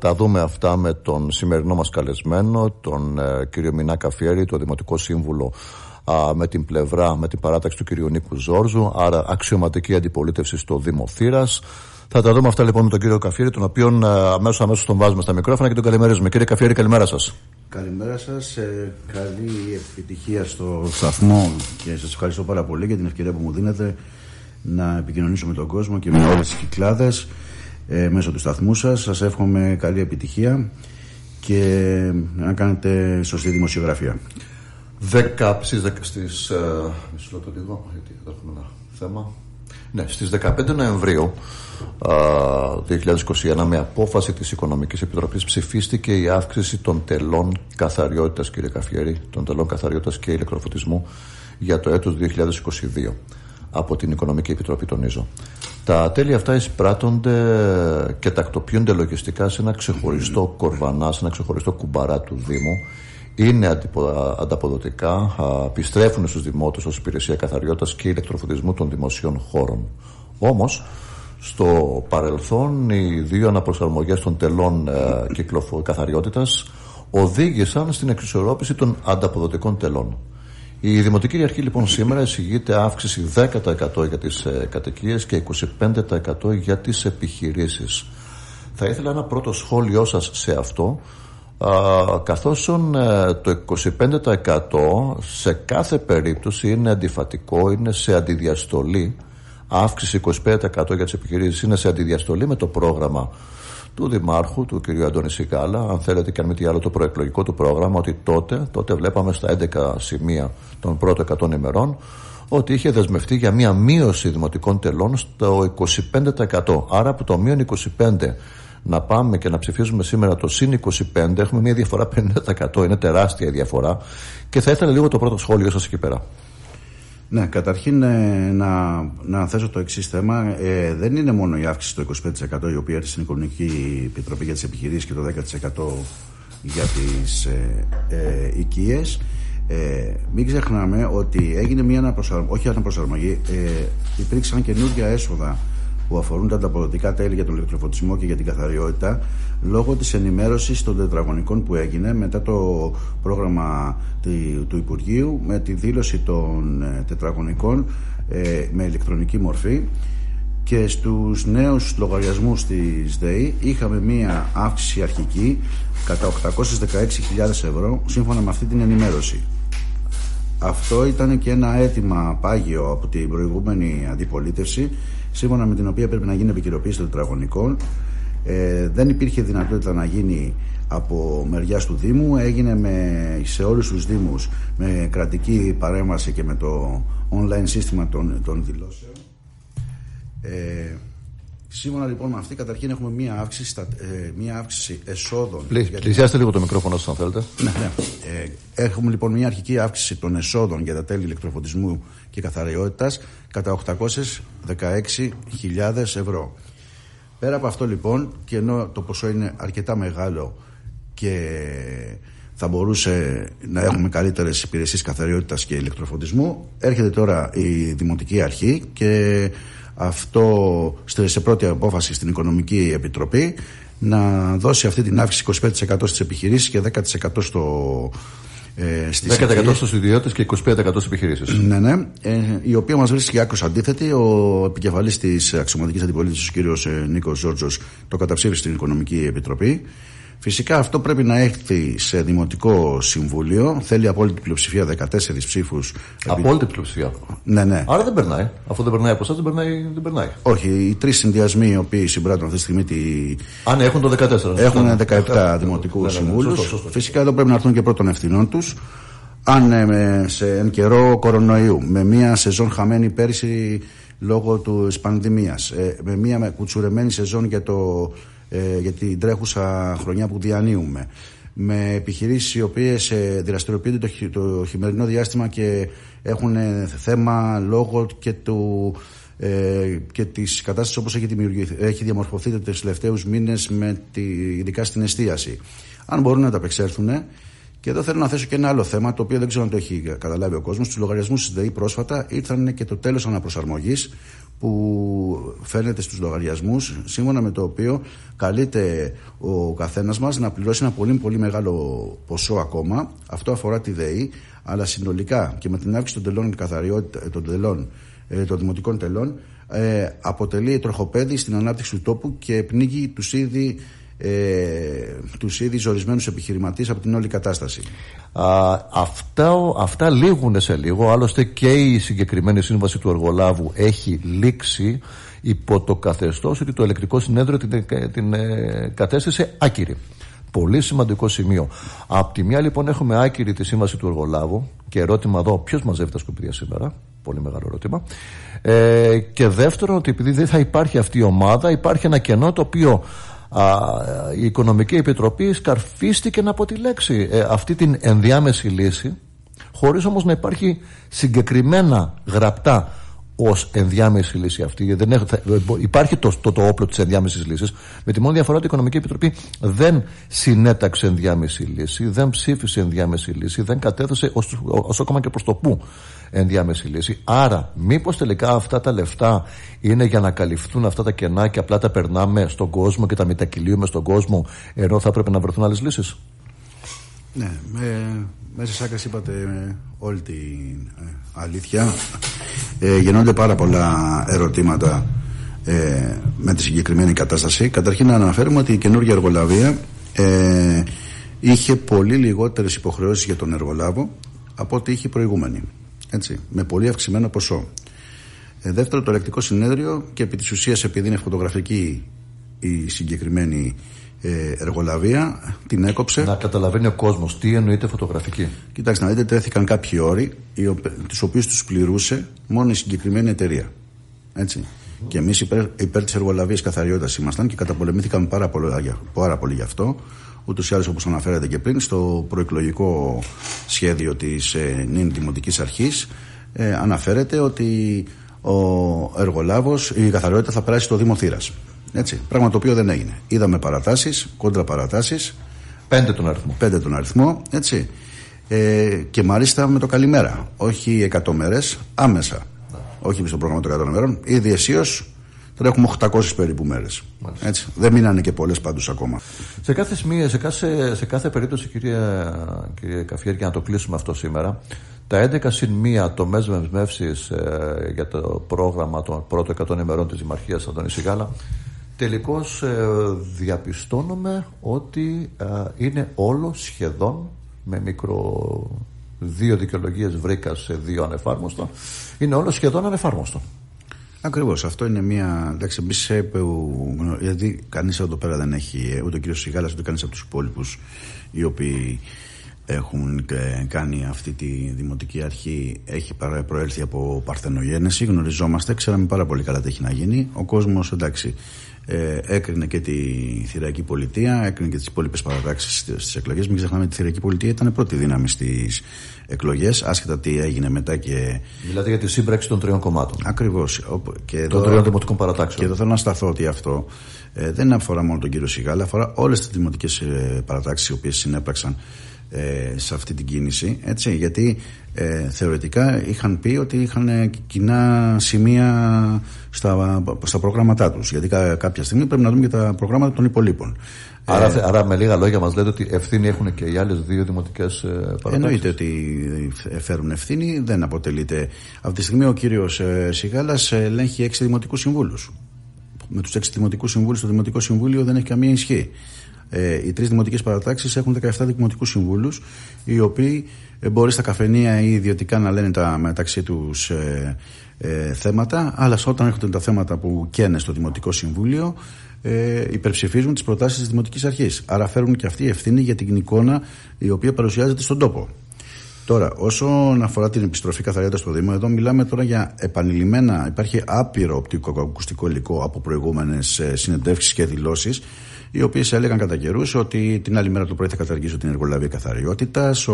Τα δούμε αυτά με τον σημερινό μας καλεσμένο, τον ε, κύριο Μινά Καφιέρη, το Δημοτικό Σύμβουλο με την πλευρά, με την παράταξη του κυρίου Νίκου Ζόρζου, άρα αξιωματική αντιπολίτευση στο Δήμο Θήρας. Θα τα δούμε αυτά λοιπόν με τον κύριο Καφιέρη, τον οποίο αμέσως αμέσως τον βάζουμε στα μικρόφωνα και τον καλημερίζουμε. Κύριε Καφιέρη, καλημέρα σας. Καλημέρα σας. Ε, καλή επιτυχία στο σταθμό και σας ευχαριστώ πάρα πολύ για την ευκαιρία που μου δίνετε να επικοινωνήσω με τον κόσμο και με όλες τις κυκλάδες ε, μέσω του σταθμού σας. Σας εύχομαι καλή επιτυχία και να κάνετε σωστή δημοσιογραφία. 10 στις, στις ε, μισό το λίγο γιατί έχουμε ένα θέμα ναι, στις 15 Νοεμβρίου 2021 με απόφαση της Οικονομικής Επιτροπής ψηφίστηκε η αύξηση των τελών καθαριότητας κύριε Καφιέρη των τελών καθαριότητας και ηλεκτροφωτισμού για το έτος 2022 από την Οικονομική Επιτροπή τονίζω τα τέλη αυτά εισπράττονται και τακτοποιούνται λογιστικά σε ένα ξεχωριστό κορβανά, σε ένα ξεχωριστό κουμπαρά του Δήμου είναι ανταποδοτικά, επιστρέφουν στους δημότες ως υπηρεσία καθαριότητας και ηλεκτροφωτισμού των δημοσίων χώρων. Όμως, στο παρελθόν οι δύο αναπροσαρμογές των τελών ε, καθαριότητας οδήγησαν στην εξισορρόπηση των ανταποδοτικών τελών. Η Δημοτική Αρχή λοιπόν σήμερα εισηγείται αύξηση 10% για τις ε, κατοικίες και 25% για τις επιχειρήσεις. Θα ήθελα ένα πρώτο σχόλιο σας σε αυτό καθώς ε, το 25% σε κάθε περίπτωση είναι αντιφατικό, είναι σε αντιδιαστολή αύξηση 25% για τις επιχειρήσεις είναι σε αντιδιαστολή με το πρόγραμμα του Δημάρχου, του κ. Αντώνη Σικάλα, αν θέλετε και αν μη τι άλλο το προεκλογικό του πρόγραμμα, ότι τότε, τότε βλέπαμε στα 11 σημεία των πρώτων 100 ημερών, ότι είχε δεσμευτεί για μια μείωση δημοτικών τελών στο 25%. Άρα από το μείον 25% να πάμε και να ψηφίσουμε σήμερα το συν 25, έχουμε μια διαφορά 50%. Είναι τεράστια η διαφορά. Και θα ήθελα λίγο το πρώτο σχόλιο σας εκεί πέρα. Ναι, καταρχήν ε, να, να θέσω το εξής θέμα. Ε, δεν είναι μόνο η αύξηση το 25% η οποία έρθει στην Οικονομική Επιτροπή για τις επιχειρήσεις και το 10% για τις ε, ε, οικίες. Ε, μην ξεχνάμε ότι έγινε μια αναπροσαρμογή, όχι αναπροσαρμογή, ε, υπήρξαν καινούργια έσοδα που αφορούν τα ανταποδοτικά τέλη για τον ηλεκτροφωτισμό και για την καθαριότητα λόγω της ενημέρωσης των τετραγωνικών που έγινε μετά το πρόγραμμα του Υπουργείου με τη δήλωση των ε, τετραγωνικών ε, με ηλεκτρονική μορφή και στους νέους λογαριασμούς της ΔΕΗ είχαμε μία αύξηση αρχική κατά 816.000 ευρώ σύμφωνα με αυτή την ενημέρωση. Αυτό ήταν και ένα αίτημα πάγιο από την προηγούμενη αντιπολίτευση σύμφωνα με την οποία πρέπει να γίνει επικαιροποίηση των τετραγωνικών. Ε, δεν υπήρχε δυνατότητα να γίνει από μεριά του Δήμου. Έγινε με, σε όλους τους Δήμους με κρατική παρέμβαση και με το online σύστημα των, των δηλώσεων. Ε, Σύμφωνα λοιπόν με αυτή, καταρχήν έχουμε μία αύξηση, στα, ε, μία αύξηση εσόδων. Πλησιάστε λίγο το μικρόφωνο σας αν θέλετε. Ναι, ναι. Ε, έχουμε λοιπόν μία αρχική αύξηση των εσόδων για τα τέλη ηλεκτροφωτισμού και καθαριότητας κατά 816.000 ευρώ. Πέρα από αυτό λοιπόν, και ενώ το ποσό είναι αρκετά μεγάλο και θα μπορούσε να έχουμε καλύτερες υπηρεσίες καθαριότητας και ηλεκτροφωτισμού, έρχεται τώρα η Δημοτική Αρχή και αυτό σε πρώτη απόφαση στην Οικονομική Επιτροπή να δώσει αυτή την αύξηση 25% στις επιχειρήσεις και 10% στο, ε, στις 10% στους ιδιώτες και 25% στις επιχειρήσεις. Ναι, ναι. Ε, η οποία μας βρίσκει άκρως αντίθετη. Ο επικεφαλής της αξιωματικής αντιπολίτευσης, ο κύριος ε, Νίκος Ζόρτζος, το καταψήφισε στην Οικονομική Επιτροπή. Φυσικά αυτό πρέπει να έρθει σε δημοτικό συμβούλιο. Θέλει απόλυτη πλειοψηφία 14 ψήφους. Απόλυτη πλειοψηφία. Ναι, ναι. Άρα δεν περνάει. Αφού δεν περνάει από εσάς, δεν περνάει, δεν περνάει. Όχι, οι τρεις συνδυασμοί οι οποίοι συμπράττουν αυτή τη στιγμή. Τη... Αν έχουν το 14. Έχουν 17 δημοτικού ναι, ναι, συμβούλους. Φυσικά εδώ πρέπει να έρθουν και πρώτων ευθυνών τους. Αν ε, σε εν καιρό κορονοϊού, με μία σεζόν χαμένη πέρσι λόγω τη πανδημία, ε, με μία κουτσουρεμένη σεζόν για το ε, για την τρέχουσα χρονιά που διανύουμε με επιχειρήσεις οι οποίες ε, δραστηριοποιούνται το, το χειμερινό διάστημα και έχουν ε, θέμα λόγω και του ε, και της κατάστασης όπως έχει, έχει διαμορφωθεί τους τελευταίους μήνες με τη, ειδικά στην εστίαση. Αν μπορούν να τα απεξέλθουν και εδώ θέλω να θέσω και ένα άλλο θέμα, το οποίο δεν ξέρω αν το έχει καταλάβει ο κόσμος. Στου λογαριασμούς τη ΔΕΗ πρόσφατα ήρθαν και το τέλος αναπροσαρμογής που φαίνεται στους λογαριασμούς σύμφωνα με το οποίο καλείται ο καθένας μας να πληρώσει ένα πολύ πολύ μεγάλο ποσό ακόμα. Αυτό αφορά τη ΔΕΗ αλλά συνολικά και με την αύξηση των τελών, των, τελών, ε, των δημοτικών τελών ε, αποτελεί τροχοπέδι στην ανάπτυξη του τόπου και πνίγει τους ήδη ε, τους ήδη ορισμένους επιχειρηματίες από την όλη κατάσταση. Α, αυτά, αυτά λήγουν σε λίγο, άλλωστε και η συγκεκριμένη σύμβαση του εργολάβου έχει λήξει υπό το καθεστώς ότι το ηλεκτρικό συνέδριο την, την ε, κατέστησε άκυρη. Πολύ σημαντικό σημείο. Απ' τη μια λοιπόν έχουμε άκυρη τη σύμβαση του εργολάβου και ερώτημα εδώ ποιος μαζεύει τα σκουπίδια σήμερα; Πολύ μεγάλο ερώτημα. Ε, και δεύτερον ότι επειδή δεν θα υπάρχει αυτή η ομάδα υπάρχει ένα κενό το οποίο η Οικονομική Επιτροπή σκαρφίστηκε από τη λέξη ε, αυτή την ενδιάμεση λύση χωρίς όμως να υπάρχει συγκεκριμένα γραπτά ως ενδιάμεση λύση αυτή. Δεν έχει, υπάρχει το, το, το όπλο της ενδιάμεσης λύσης. Με τη μόνη διαφορά ότι η Οικονομική Επιτροπή δεν συνέταξε ενδιάμεση λύση, δεν ψήφισε ενδιάμεση λύση, δεν κατέθεσε ως ακόμα και προς το που ενδιάμεση λύση. Άρα, μήπως τελικά αυτά τα λεφτά είναι για να καλυφθούν αυτά τα κενά και απλά τα περνάμε στον κόσμο και τα μετακυλίουμε στον κόσμο, ενώ θα έπρεπε να βρεθούν άλλες λύσεις; Ναι, με, μέσα σε άκρη είπατε όλη την ε, αλήθεια. Ε, γεννώνται πάρα πολλά ερωτήματα ε, με τη συγκεκριμένη κατάσταση. Καταρχήν να αναφέρουμε ότι η καινούργια εργολαβία ε, είχε πολύ λιγότερες υποχρεώσεις για τον εργολάβο από ό,τι είχε προηγούμενη. Έτσι, με πολύ αυξημένο ποσό. Ε, δεύτερο, το ελεκτικό συνέδριο και επί της ουσίας επειδή είναι φωτογραφική η συγκεκριμένη ε, εργολαβία, την έκοψε. Να καταλαβαίνει ο κόσμος τι εννοείται φωτογραφική. Κοιτάξτε, να δείτε, τέθηκαν κάποιοι όροι, τους οποίους τους πληρούσε μόνο η συγκεκριμένη εταιρεία. Έτσι. Και εμείς υπέρ, υπέρ της εργολαβίας καθαριότητας ήμασταν και καταπολεμήθηκαν πάρα πολύ, πάρα πολύ γι' αυτό. Ούτως ή άλλως, όπως αναφέρατε και πριν, στο προεκλογικό σχέδιο της ε, νυν Δημοτικής Αρχής ε, αναφέρεται ότι ο εργολάβος, η καθαριότητα θα περάσει στο Δήμο Θήρας. Έτσι, πράγμα το οποίο δεν έγινε. Είδαμε παρατάσεις, κόντρα παρατάσεις. Πέντε τον αριθμό. Πέντε τον αριθμό, έτσι. Ε, και μάλιστα με το καλημέρα. Όχι 100 μέρες, άμεσα. Όχι στο πρόγραμμα των 100 μέρων. Ήδη αισίως τώρα έχουμε 800 περίπου μέρες. Δεν μείνανε και πολλές πάντως ακόμα. Σε κάθε, σημεία, σε κάθε, σε κάθε περίπτωση, κυρία, κυρία Καφιέρη, για να το κλείσουμε αυτό σήμερα, τα 11 συν 1 τομέ μεσμεύσει ε, για το πρόγραμμα των πρώτων 100 ημερών της Δημαρχίας Αντώνης Σιγάλα τελικώς ε, διαπιστώνουμε ότι ε, είναι όλο σχεδόν με μικρό δύο δικαιολογίες βρήκα σε δύο ανεφάρμοστο είναι όλο σχεδόν ανεφάρμοστο Ακριβώς αυτό είναι μια εντάξει εμείς γιατί κανείς εδώ πέρα δεν έχει ούτε ο κύριος Σιγάλας ούτε κανείς από τους υπόλοιπους οι οποίοι έχουν κάνει αυτή τη δημοτική αρχή έχει προέλθει από παρθενογένεση γνωριζόμαστε, ξέραμε πάρα πολύ καλά τι έχει να γίνει ο κόσμος εντάξει ε, έκρινε και τη Θηριακή Πολιτεία, έκρινε και τις υπόλοιπες παρατάξεις στις εκλογές. Μην ξεχνάμε ότι η Θηριακή Πολιτεία ήταν πρώτη δύναμη στις εκλογές, άσχετα τι έγινε μετά και. Δηλαδή για τη σύμπραξη των τριών κομμάτων. Ακριβώς. Των τριών δημοτικών παρατάξεων. Και εδώ θέλω να σταθώ ότι αυτό ε, δεν αφορά μόνο τον κύριο Σιγάλα, αφορά όλες τις δημοτικές ε, παρατάξεις οι οποίες συνέπραξαν ε, σε αυτή την κίνηση έτσι, γιατί ε, θεωρητικά είχαν πει ότι είχαν κοινά σημεία στα, στα προγράμματά τους γιατί κάποια στιγμή πρέπει να δούμε και τα προγράμματα των υπολείπων Άρα, ε, άρα με λίγα λόγια μας λέτε ότι ευθύνη έχουν και οι άλλες δύο δημοτικές ε, παρατάξεις; Εννοείται ότι φέρουν ευθύνη, δεν αποτελείται. Αυτή τη στιγμή ο κύριος ε, Σιγάλας ελέγχει έξι δημοτικούς συμβούλους. Με τους έξι δημοτικούς συμβούλους το Δημοτικό Συμβούλιο δεν έχει καμία ισχύ. Ε, οι τρεις δημοτικές παρατάξεις έχουν 17 δημοτικού συμβούλους, οι οποίοι ε, μπορεί στα καφενεία ή ιδιωτικά να λένε τα μεταξύ τους ε, ε, θέματα, αλλά όταν έρχονται τα θέματα που καίνε στο Δημοτικό Συμβούλιο, ε, υπερψηφίζουν τις προτάσεις της Δημοτικής Αρχής. Άρα φέρουν και αυτή ευθύνη για την εικόνα η οποία παρουσιάζεται στον τόπο. Τώρα, όσον αφορά την επιστροφή καθαριότητα στο Δήμο, εδώ μιλάμε τώρα για επανειλημμένα. Υπάρχει άπειρο οπτικό υλικό από προηγούμενες συνεντεύξεις και δηλώσεις οι οποίες έλεγαν κατά καιρούς ότι την άλλη μέρα το πρωί θα καταργήσω την εργολαβία καθαριότητας.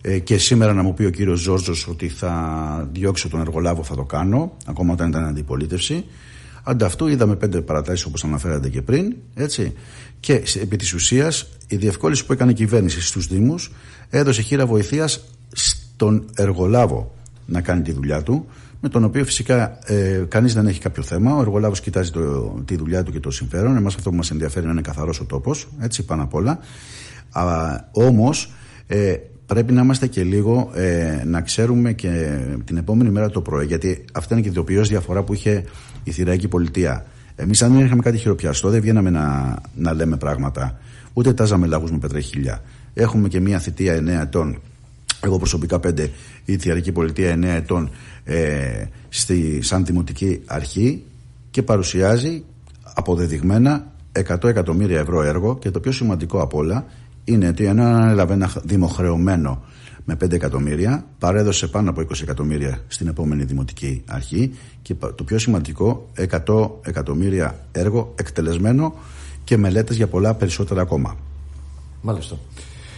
Ε, και σήμερα να μου πει ο κύριος Ζόρζος ότι θα διώξω τον εργολάβο, θα το κάνω, ακόμα όταν ήταν αντιπολίτευση. Ανταυτού είδαμε πέντε παρατάσεις όπως αναφέρατε και πριν. Έτσι. Και επί της ουσίας η διευκόλυνση που έκανε η κυβέρνηση στους Δήμους έδωσε χείρα βοηθείας στον εργολάβο να κάνει τη δουλειά του, με τον οποίο φυσικά ε, κανείς δεν έχει κάποιο θέμα. Ο εργολάβος κοιτάζει το, τη δουλειά του και το συμφέρον. Εμάς αυτό που μας ενδιαφέρει είναι να είναι καθαρός ο τόπος, έτσι πάνω απ' όλα. Όμως ε, πρέπει να είμαστε και λίγο ε, να ξέρουμε και την επόμενη μέρα το πρωί, γιατί αυτή είναι και η ειδοποιώ διαφορά που είχε η Θηραϊκή Πολιτεία. Εμείς, αν δεν είχαμε κάτι χειροπιαστό, δεν βγαίναμε να, να λέμε πράγματα. Ούτε τάζαμε λαγούς με πετρεχίλια. Έχουμε και μία θητεία 9 ετών. Εγώ προσωπικά 5, η Θηραϊκή Πολιτεία 9 ετών ε, στη, σαν δημοτική αρχή και παρουσιάζει αποδεδειγμένα 100 εκατομμύρια ευρώ έργο και το πιο σημαντικό απ' όλα είναι ότι ενώ ανέλαβε ένα δημοχρεωμένο με 5 εκατομμύρια, παρέδωσε πάνω από 20 εκατομμύρια στην επόμενη δημοτική αρχή και το πιο σημαντικό 100 εκατομμύρια έργο εκτελεσμένο και μελέτες για πολλά περισσότερα ακόμα. Μάλιστα.